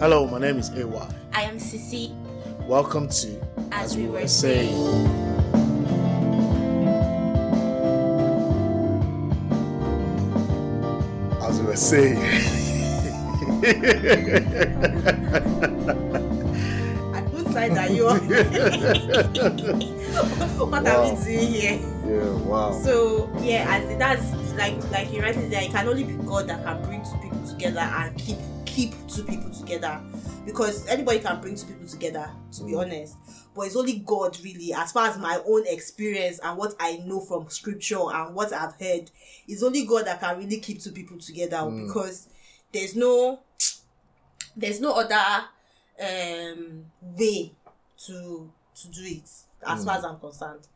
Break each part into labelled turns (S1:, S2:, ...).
S1: Hello, my name is AY.
S2: I am Sisi.
S1: Welcome to
S2: As We Were Saying.
S1: As we were saying.
S2: Whose side are you on? what
S1: Wow.
S2: are we doing here?
S1: yeah, wow.
S2: So yeah, as that's like like you rightly said, it can only be God that can bring two people together and keep two people together. Because anybody can bring two people together, to be honest. But it's only God really, as far as my own experience and what I know from scripture and what I've heard, it's only God that can really keep two people together because there's no there's no other um way to to do it as far as I'm concerned.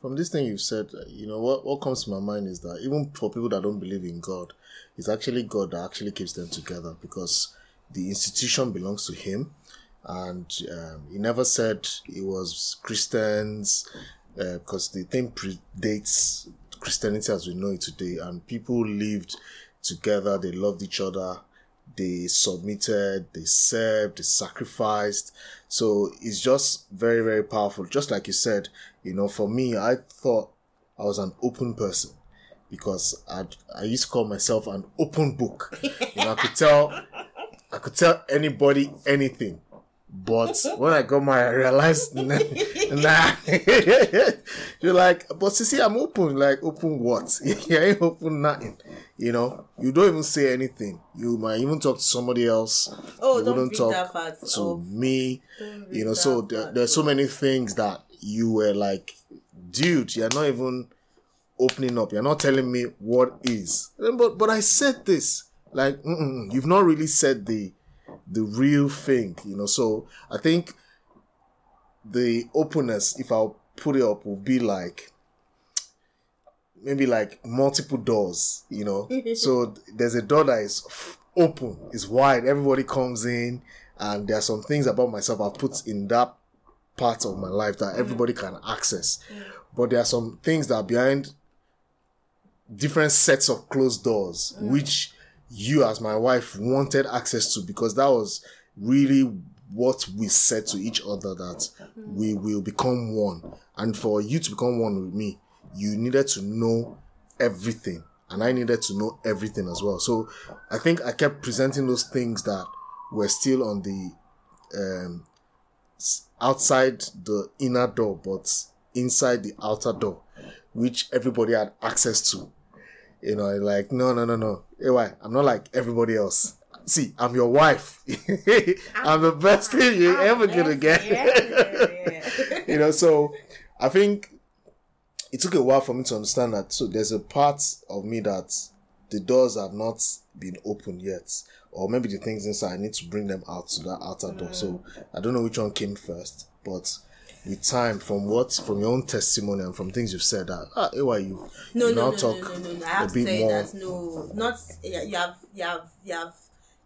S1: From this thing you've said, uh, you know, what, what comes to my mind is that even for people that don't believe in God, it's actually God that actually keeps them together because the institution belongs to Him. And um, He never said it was Christians, uh, because the thing predates Christianity as we know it today. And people lived together, they loved each other, they submitted, they served, they sacrificed. So it's just very, very powerful. Just like you said, you know, for me, I thought I was an open person because I I used to call myself an open book. You know, I could tell I could tell anybody anything. But when I got married, I realized, nah, nah. you're like, but you see, I'm open. Like, open what? you ain't open nothing. You know, you don't even say anything. You might even talk to somebody else.
S2: Oh,
S1: you
S2: don't
S1: talk
S2: that part
S1: to
S2: of-
S1: me. You know, so there, there's so many things that you were like, dude, you're not even opening up. You're not telling me what is. But but I said this. Like, mm-mm, mm, you've not really said the the real thing. You know, so I think the openness, if I'll put it up, will be like maybe like multiple doors. You know, so there's a door that is open, is wide. Everybody comes in, and there are some things about myself I've put in that part of my life that mm. everybody can access. Mm. But there are some things that are behind different sets of closed doors, which you, as my wife, wanted access to because that was really what we said to each other that we will become one. And for you to become one with me, you needed to know everything. And I needed to know everything as well. So I think I kept presenting those things that were still on the um, outside the inner door, but inside the outer door, which everybody had access to. You know, like, no, no, no, no. Anyway, I'm not like everybody else. See, I'm your wife. I'm the best thing you're ever gonna get.
S2: Yeah.
S1: you know, so I think it took a while for me to understand that. So there's a part of me that the doors have not been opened yet, or maybe the things inside I need to bring them out to that outer door. So mm. I don't know which one came first, but with time, from what from your own testimony and from things you've said, that ah, Ewa, you
S2: no,
S1: you
S2: no,
S1: now
S2: no, no,
S1: talk
S2: no, no, no. I
S1: a
S2: have to you
S1: more.
S2: that no, not yeah, you have, you have, you have,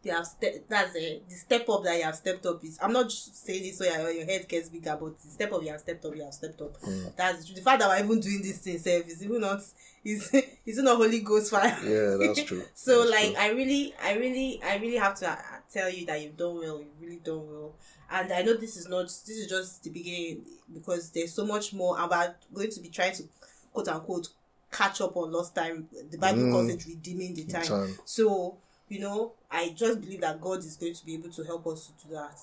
S2: you have. Ste- that's a the step up that you have stepped up is. I'm not saying this so your, your head gets bigger, but the step up you have stepped up, you have stepped up.
S1: Mm.
S2: That's the fact that we're even doing this thing. Self is even not is is not Holy Ghost fire.
S1: Yeah, that's true.
S2: so
S1: That's
S2: like
S1: true.
S2: I really, I really, I really have to tell you that you've done well. You've really done well. And I know this is not. This is just the beginning because there's so much more. about going to be trying to quote unquote catch up on lost time. The Bible
S1: Mm.
S2: calls it redeeming the time.
S1: Time.
S2: So you know, I just believe that God is going to be able to help us to do that.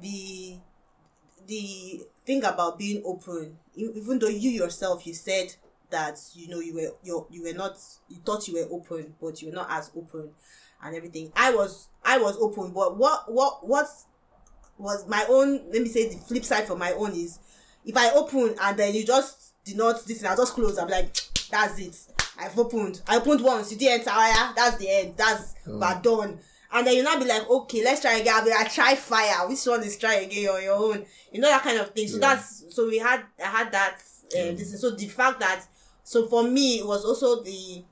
S2: The the thing about being open, even though you yourself you said that you know you were you you were not you thought you were open, but you were not as open and everything. I was I was open, but what what what was my own let me say the flip side for my own is if I open and then you just did not this and I just close, I'm like that's it. I've opened. I opened once, you didn't enter, oh that's the end. That's we're done. And then you now be like, okay, let's try again. I'll be like, try fire. Which one is try again on your own? You know that kind of thing. So
S1: Yeah.
S2: that's so we had I had that um, this is so the fact that so for me it was also the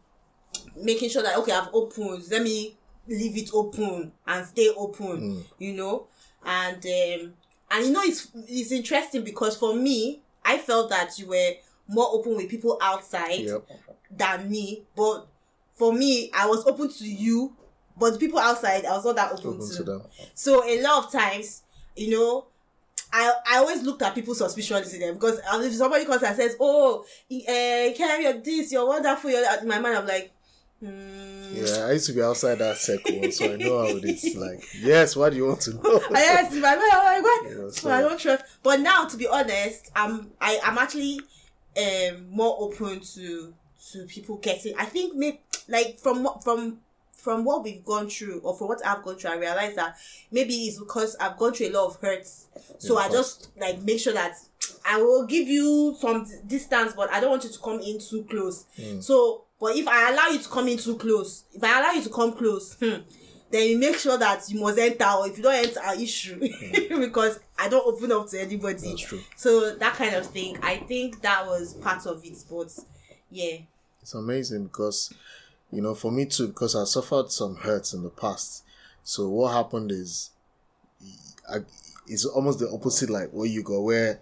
S2: making sure that okay I've opened let me leave it open and stay open you know and um and you know it's it's interesting because for me I felt that you were more open with people outside
S1: Yep.
S2: than me but for me I was open to you but the people outside, I was not that open,
S1: Open
S2: to.
S1: to them.
S2: So a lot of times, you know, I I always looked at people suspiciously them because if somebody comes and says, "Oh, uh, Karen, you're this, you're wonderful," you're in my mind, I'm like, hmm.
S1: Yeah, I used to be outside that circle, so I know how it is. Like, yes, what do you want to know?
S2: I yes, in my mind, I'm like, what?
S1: Yeah,
S2: so I don't trust. But now, to be honest, I'm I I'm actually um more open to to people getting. I think maybe like from what from from what we've gone through or from what I've gone through, I realize that maybe it's because I've gone through a lot of hurts. So I just like make sure that I will give you some distance, but I don't want you to come in too close.
S1: Hmm.
S2: So, but if I allow you to come in too close, if I allow you to come close, hmm, then you make sure that you must enter, or if you don't enter, issue because I don't open up to anybody.
S1: That's true.
S2: So that kind of thing, I think that was part of it. But yeah,
S1: It's amazing because, you know, for me too, because I suffered some hurts in the past. So what happened is, I, it's almost the opposite, like where you go, where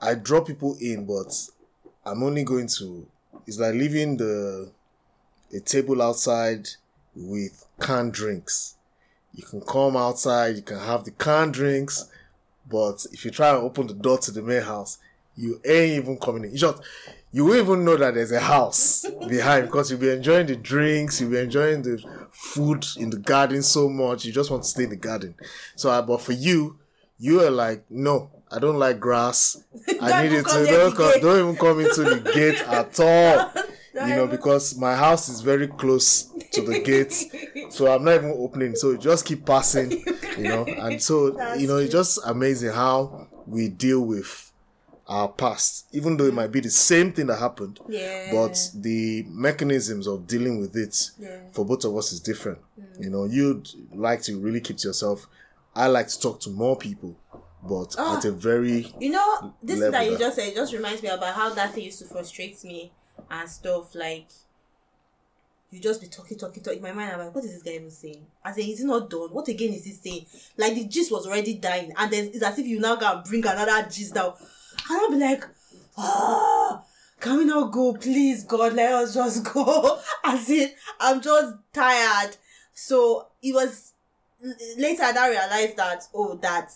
S1: I draw people in, but I'm only going to. It's like leaving the a table outside with canned drinks. You can come outside, you can have the canned drinks, but if you try and open the door to the main house, you ain't even coming in. You just you won't even know that there's a house behind because you'll be enjoying the drinks, you'll be enjoying the food in the garden so much, you just want to stay in the garden. So, uh, but for you, you are like, no, I don't like grass. I need it to don't, come, don't even come into the gate at all. You know, because my house is very close to the gate, so I'm not even opening. So just keep passing, you know. And so
S2: That's
S1: you know, it's just amazing how we deal with our past, even though it might be the same thing that happened,
S2: yeah,
S1: but the mechanisms of dealing with it
S2: Yeah.
S1: for both of us is different. You know, you'd like to really keep to yourself. I like to talk to more people, but
S2: Ah.
S1: at a very
S2: You know, this thing
S1: level
S2: that you just said just reminds me about how that thing used to frustrate me and stuff. Like, you just be talking, talking, talking. In my mind, I'm like, what is this guy even saying? I say, is he not done? What again is he saying? Like, the gist was already dying, and then it's as if you now go and bring another gist down. And I'll be like, ah. Can we not go, please, God? Let us just go. As in, I'm just tired. So it was later that I realized that oh, that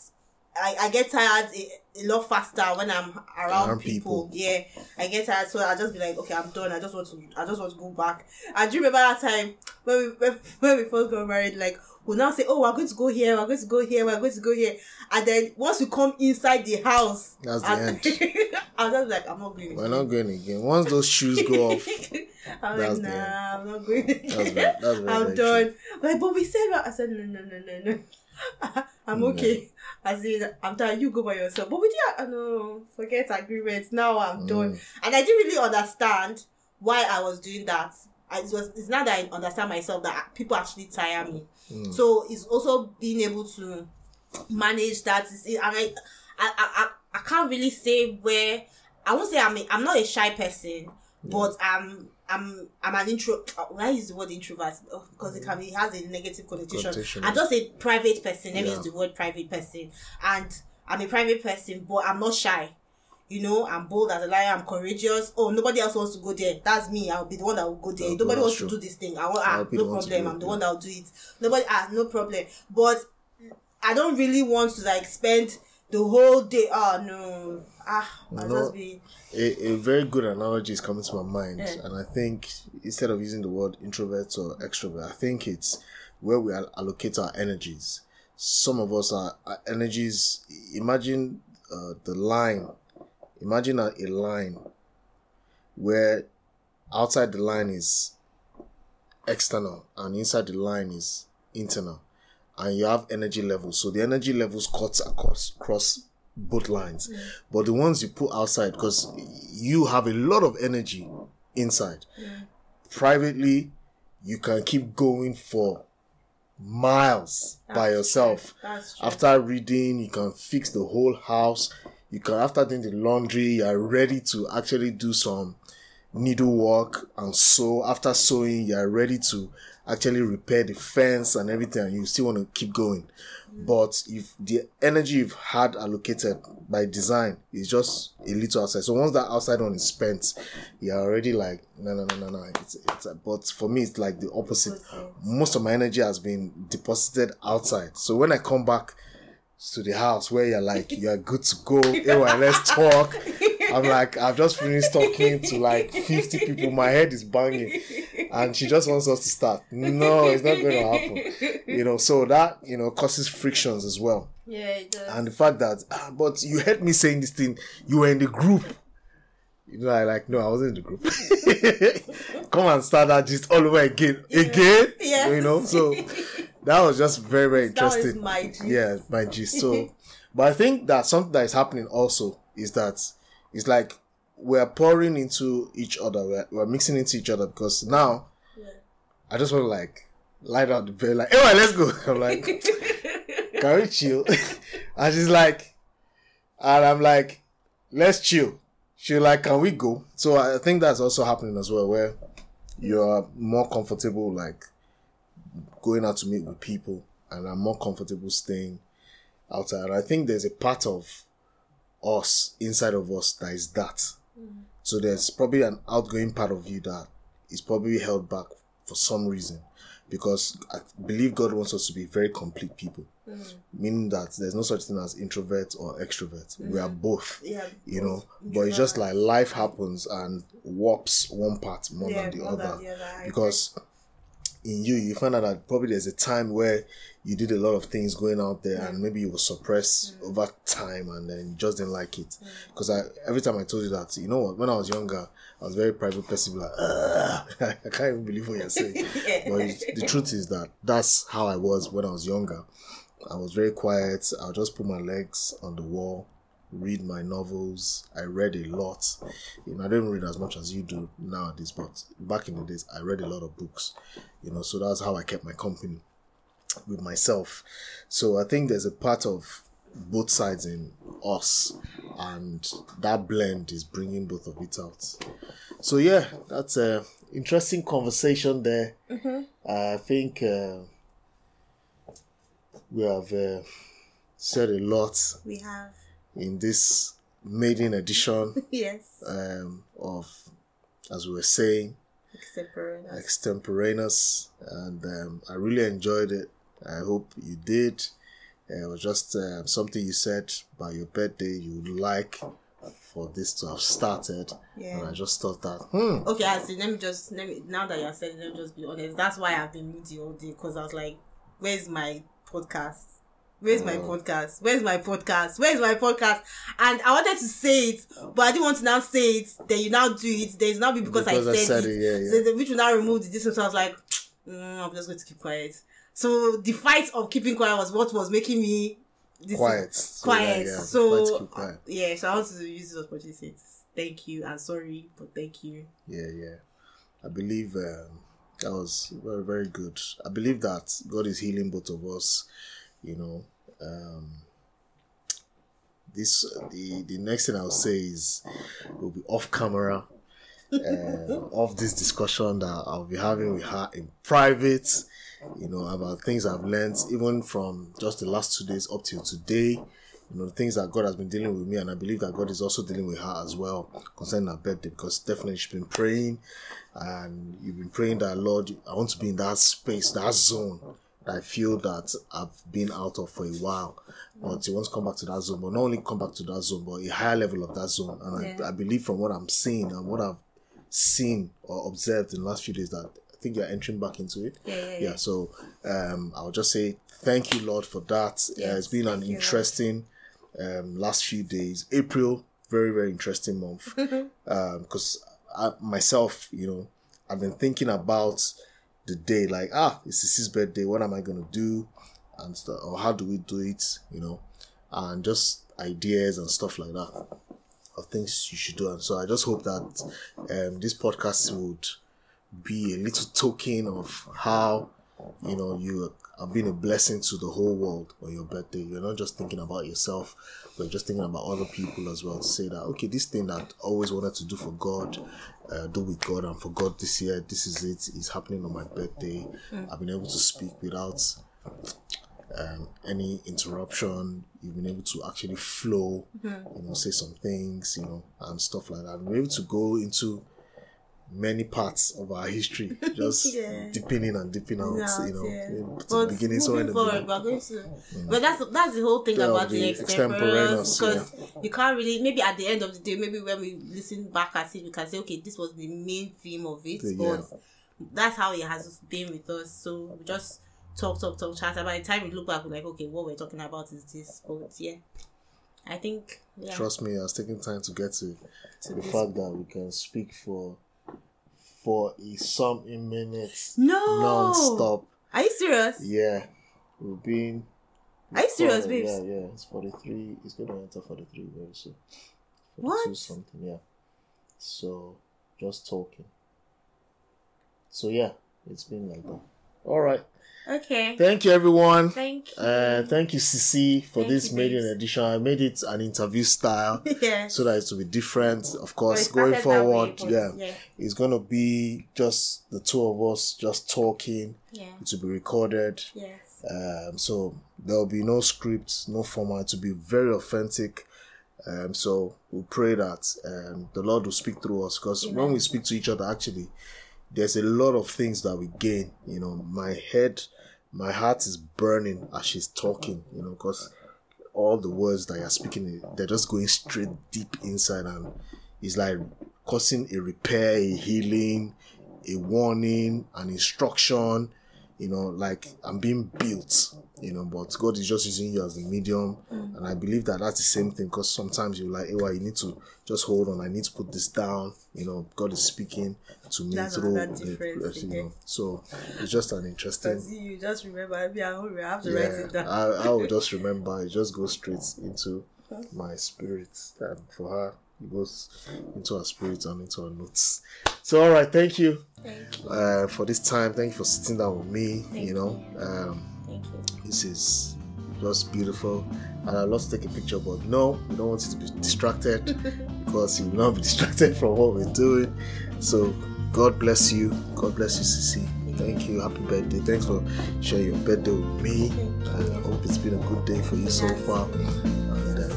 S2: I, I get tired a, a lot faster when I'm around,
S1: Around
S2: people.
S1: people.
S2: Yeah, I get tired, so I just be like, okay, I'm done. I just want to, I just want to go back. And do you remember that time when we when, when we first got married? Like we now say, oh, we're going to go here, we're going to go here, we're going to go here, and then once we come inside the house,
S1: That's the end.
S2: I'm just like, I'm not going.
S1: we're not going again. Once those shoes go off,
S2: I'm
S1: That's
S2: like, nah, I'm not going.
S1: that's very, that's
S2: I'm done. Like, but we said, I said, no, no, no, no, no. I'm okay. I said, I'm tired. You go by yourself. But we did, uh, no, forget agreements. Now I'm done.
S1: Mm.
S2: And I didn't really understand why I was doing that. I, it was, it's not that I understand myself that people actually tire me.
S1: Mm.
S2: So it's also being able to manage that. Is- And I, I, I, I, I can't really say where. I won't say I'm. A, I'm not a shy person, but I'm. I'm. I'm an intro. uh, Why is the word introvert? Oh, because it can be it has a negative connotation.
S1: Connotation,
S2: I'm just a private person. Let me use the word private person, and I'm a private person, but I'm not shy. You know, I'm bold as a lion. I'm courageous. Oh, nobody else wants to go there. That's me. I'll be the one that will go there. Nobody wants
S1: true.
S2: to do this thing. I want. Ah,
S1: I'll be the
S2: no problem. I'm the one that will do it. Nobody. Ah, no problem. But I don't really want to like spend the whole day. Oh no. Ah, I'll
S1: No.
S2: just be.
S1: a, a very good analogy is coming to my mind,
S2: Yeah.
S1: and I think instead of using the word introvert or extrovert, I think it's where we al- allocate our energies. Some of us are our energies. Imagine uh, the line. Imagine a, a line where outside the line is external and inside the line is internal, and you have energy levels. So the energy levels cuts across across both lines. But the ones you put outside because you have a lot of energy inside. Privately you can keep going for miles by yourself.
S2: That's
S1: after reading you can fix the whole house. You can after doing the laundry you are ready to actually do some needlework and sew. After sewing, you are ready to actually repair the fence and everything, and you still want to keep going. But if the energy you've had allocated by design is just a little outside, so once that outside one is spent, you're already like, no, no, no, no, no. It's, it's, but for me, it's like the opposite. Most of my energy has been deposited outside. So when I come back to the house where you're like, you're good to go, anyway, let's talk. I'm like, I've just finished talking to like 50 people. My head is banging. And she just wants us to start. No, it's not going to happen. You know, so that, you know, causes frictions as well.
S2: Yeah, it does.
S1: And the fact that, ah, but you heard me saying this thing, you were in the group. You know, I like, no, I wasn't in the group. Come and start that just all over again. Again?
S2: Yes.
S1: You know, so that was just very, very
S2: That was
S1: interesting.
S2: my gist.
S1: Yeah, my gist. So, but I think that something that is happening also is that it's like we're pouring into each other. We're, we're mixing into each other because now I just want to like lie down the bed, like, hey, let's go. I'm like, can we chill? and she's like, and I'm like, let's chill. She's like, can we go? So I think that's also happening as well, where you're more comfortable, like going out to meet with people, and I'm more comfortable staying outside. I think there's a part of us inside of us that is that. Mm. So there's probably an outgoing part of you that is probably held back for some reason. Because I believe God wants us to be very complete people. Mm. Meaning that there's no such thing as introvert or extrovert. We are mm. both.
S2: Yeah,
S1: You know. But it's just like life happens and warps one part more
S2: Yeah,
S1: than the
S2: more than
S1: other.
S2: the other,
S1: Because in you, you find out that probably there's a time where you did a lot of things going out there and mm. maybe you were suppressed mm. over time and then you just didn't like it. Mm. Because I every time I told you that, you know what, when I was younger, I was very private person, like, I can't even believe what you're saying. but the truth is that that's how I was when I was younger. I was very quiet. I'll just put my legs on the wall, read my novels. I read a lot. You know, I don't read as much as you do nowadays, but back in the days, I read a lot of books. You know, so that's how I kept my company with myself. So I think there's a part of both sides in us, and that blend is bringing both of it out. So yeah, that's a interesting conversation there. I think uh, we have uh, said a lot
S2: We have.
S1: In this maiden edition
S2: Yes.
S1: um, of, as we were saying,
S2: Extemporaneous.
S1: extemporaneous, and um, I really enjoyed it. I hope you did. Uh, it was just uh, something you said by your birthday you would like for this to have started,
S2: Yeah.
S1: and I just thought that, hmm,
S2: Okay, I see. Let me just let me now that you're saying, let me just be honest. That's why I've been moody all day because I was like, "Where's my podcast? Where's my podcast? Where's my podcast? Where's my podcast?" And I wanted to say it, but I didn't want to now say it. Then you now do it. Then it's now be because,
S1: Because I
S2: I said,
S1: said
S2: it.
S1: it, yeah, yeah.
S2: So the, which will now remove the distance. So I was like, mm, I'm just going to keep quiet. So the fight of keeping quiet was what was making me this
S1: quiet. So,
S2: quiet.
S1: yeah,
S2: so
S1: fight to keep quiet.
S2: yeah, so I want to use this opportunity thank you and sorry, but thank you.
S1: Yeah, yeah. I believe um, that was very, very good. I believe that God is healing both of us. You know, um, this the the next thing I'll say is we'll be off camera. Uh, of this discussion that I'll be having with her in private, you know, about things I've learned, even from just the last two days up till today, you know, things that God has been dealing with me, and I believe that God is also dealing with her as well concerning her birthday because definitely she's been praying and you've been praying that Lord, I want to be in that space, that zone I feel that I've been out of for a while. But you want to come back to that zone, but not only come back to that zone, but a higher level of that zone. And
S2: Yeah.
S1: I, I believe from what I'm seeing and what I've seen or observed in the last few days that I think you're entering back into it.
S2: Yeah, yeah,
S1: Yeah, so um, I'll just say thank you, Lord, for that. yeah, it's been an
S2: thank you, Lord.
S1: interesting um, last few days. April, very, very interesting month. Because I myself, you know, I've been thinking about the day, like, ah, it's his birthday. What am I to do? And stuff, or how do we do it? You know, and just ideas and stuff like that of things you should do. And so I just hope that um, this podcast would be a little token of how you know you have been a blessing to the whole world on your birthday. You're not just thinking about yourself, but you're just thinking about other people as well. To say that okay, this thing that I always wanted to do for God, uh, do with God and for God this year. This is it. It's happening on my birthday. I've been able to speak without um, any interruption. You've been able to actually flow, you know, say some things, you know, and stuff like that. And we're able to go into many parts of our history, just
S2: Yeah.
S1: dipping in and dipping out,
S2: Yeah,
S1: you know,
S2: yeah.
S1: to the
S2: But
S1: beginning, so the
S2: forward, we're going to. But that's that's the whole thing
S1: Yeah,
S2: about
S1: the
S2: the
S1: extemporaneous,
S2: because you can't really maybe at the end of the day, maybe when we listen back at it, we can say, okay, this was the main theme of it.
S1: Yeah.
S2: But that's how it has been with us. So we just talk, talk, talk, chat. By the time we look back, we're like, okay, what we're talking about is this. But yeah, I think yeah.
S1: Trust me, I was taking time to get to
S2: to
S1: the fact that we can speak for for a something minutes
S2: No,
S1: non-stop.
S2: Are you serious?
S1: Yeah, we've been.
S2: Are you serious,
S1: Yeah,
S2: babes?
S1: Yeah, yeah. It's forty three. It's going to enter forty three very soon. 42
S2: What?
S1: Something, yeah. So just talking. So yeah, it's been like that. All right.
S2: Okay.
S1: Thank you, everyone.
S2: Thank you.
S1: Uh, thank you, Sisi, for
S2: Thank
S1: this maiden edition. I made it an interview style
S2: yeah.
S1: so that it will be different. Of course, going
S2: way,
S1: forward, yeah,
S2: yeah.
S1: it's gonna be just the two of us just talking.
S2: Yeah.
S1: It will be recorded.
S2: Yes.
S1: Um, so there will be no script, no format. To be very authentic. Um, so we pray that um, the Lord will speak through us because when we speak to each other, actually, there's a lot of things that we gain. You know, my head, my heart is burning as she's talking. You know, because all the words that you're speaking, they're just going straight deep inside, and it's like causing a repair, a healing, a warning, an instruction. You know, like I'm being built. You know, but God is just using you as a medium, mm. and I believe that that's the same thing. Because sometimes you're like, "Hey, well, you need to just hold on. I need to put this down." You know, God is speaking to me
S2: That's
S1: through the- you
S2: yeah.
S1: know. So it's just an interesting.
S2: You just remember me, I have to write
S1: Yeah,
S2: it down.
S1: I, I will just remember. It just goes straight into my spirit, and for her, it goes into our spirits and into our notes. So, all right, thank you
S2: Thank you.
S1: uh, for this time. Thank you for sitting down with me.
S2: Thank
S1: you know, um,
S2: Thank you.
S1: this is just beautiful, and I'd love to take a picture, but no, we don't want you to be distracted because you will not be distracted from what we're doing. So, God bless you. God bless you, Sisi. Thank you. Happy birthday. Thanks for sharing your birthday with me. I hope it's been a good day for you so far.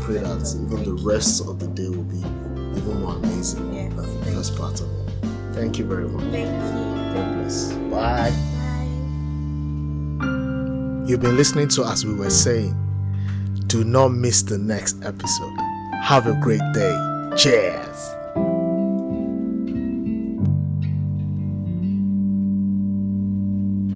S1: Pray that even the rest of the day will be even more amazing
S2: Yes.
S1: than the first part of it. Thank you very much.
S2: Thank you.
S1: God bless. Bye.
S2: Bye.
S1: You've been listening to As We Were Saying. Do not miss the next episode. Have a great day. Cheers.